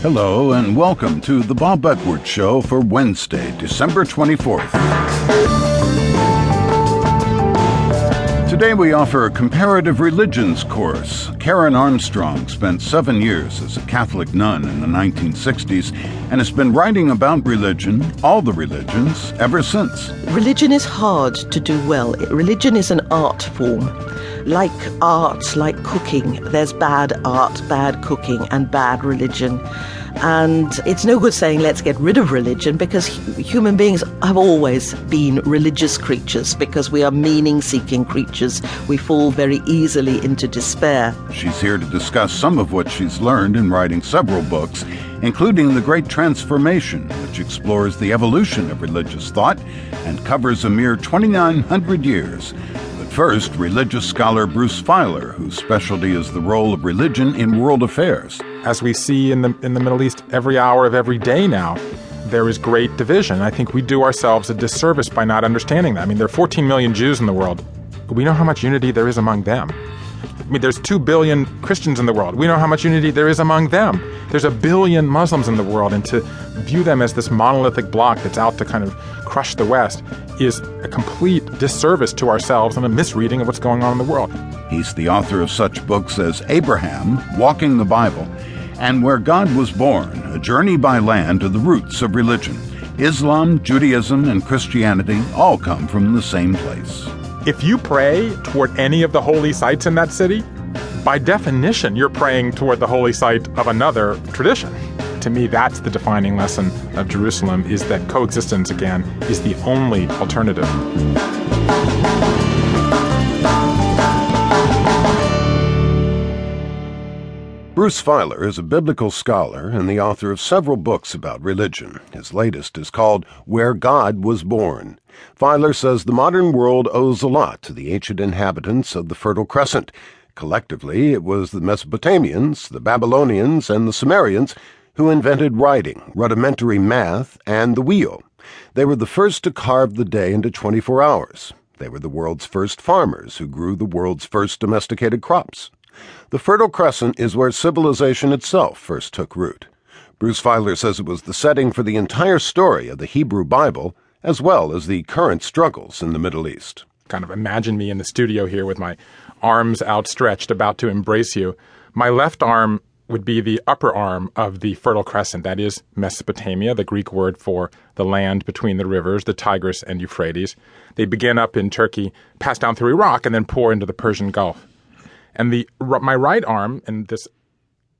Hello, and welcome to the Bob Edwards Show for Wednesday, December 24th. Today we offer a comparative religions course. Karen Armstrong spent seven years as a Catholic nun in the 1960s and has been writing about religion, all the religions, ever since. Religion is hard to do well. Religion is an art form. Like art, like cooking, there's bad art, bad cooking, and bad religion. And it's no good saying let's get rid of religion because human beings have always been religious creatures because we are meaning seeking creatures. We fall very easily into despair. She's here to discuss some of what she's learned in writing several books, including The Great Transformation, which explores the evolution of religious thought and covers a mere 2,900 years. But first, religious scholar Bruce Feiler, whose specialty is the role of religion in world affairs as we see in the in the Middle East every hour of every day now, there is great division. I think we do ourselves a disservice by not understanding that. I mean, there are 14 million Jews in the world. We know how much unity there is among them. I mean, there's 2 billion Christians in the world. We know how much unity there is among them. There's a billion Muslims in the world, and to view them as this monolithic block that's out to kind of crush the West is a complete disservice to ourselves and a misreading of what's going on in the world. He's the author of such books as Abraham, Walking the Bible, and Where God Was Born A Journey by Land to the Roots of Religion. Islam, Judaism, and Christianity all come from the same place. If you pray toward any of the holy sites in that city, by definition, you're praying toward the holy site of another tradition. To me, that's the defining lesson of Jerusalem is that coexistence, again, is the only alternative. Bruce Feiler is a biblical scholar and the author of several books about religion. His latest is called Where God Was Born. Feiler says the modern world owes a lot to the ancient inhabitants of the Fertile Crescent. Collectively, it was the Mesopotamians, the Babylonians, and the Sumerians who invented writing, rudimentary math, and the wheel. They were the first to carve the day into 24 hours. They were the world's first farmers who grew the world's first domesticated crops. The Fertile Crescent is where civilization itself first took root. Bruce Feiler says it was the setting for the entire story of the Hebrew Bible, as well as the current struggles in the Middle East. Kind of imagine me in the studio here with my arms outstretched, about to embrace you. My left arm would be the upper arm of the Fertile Crescent. That is Mesopotamia, the Greek word for the land between the rivers, the Tigris and Euphrates. They begin up in Turkey, pass down through Iraq, and then pour into the Persian Gulf. And the my right arm in this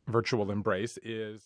virtual embrace is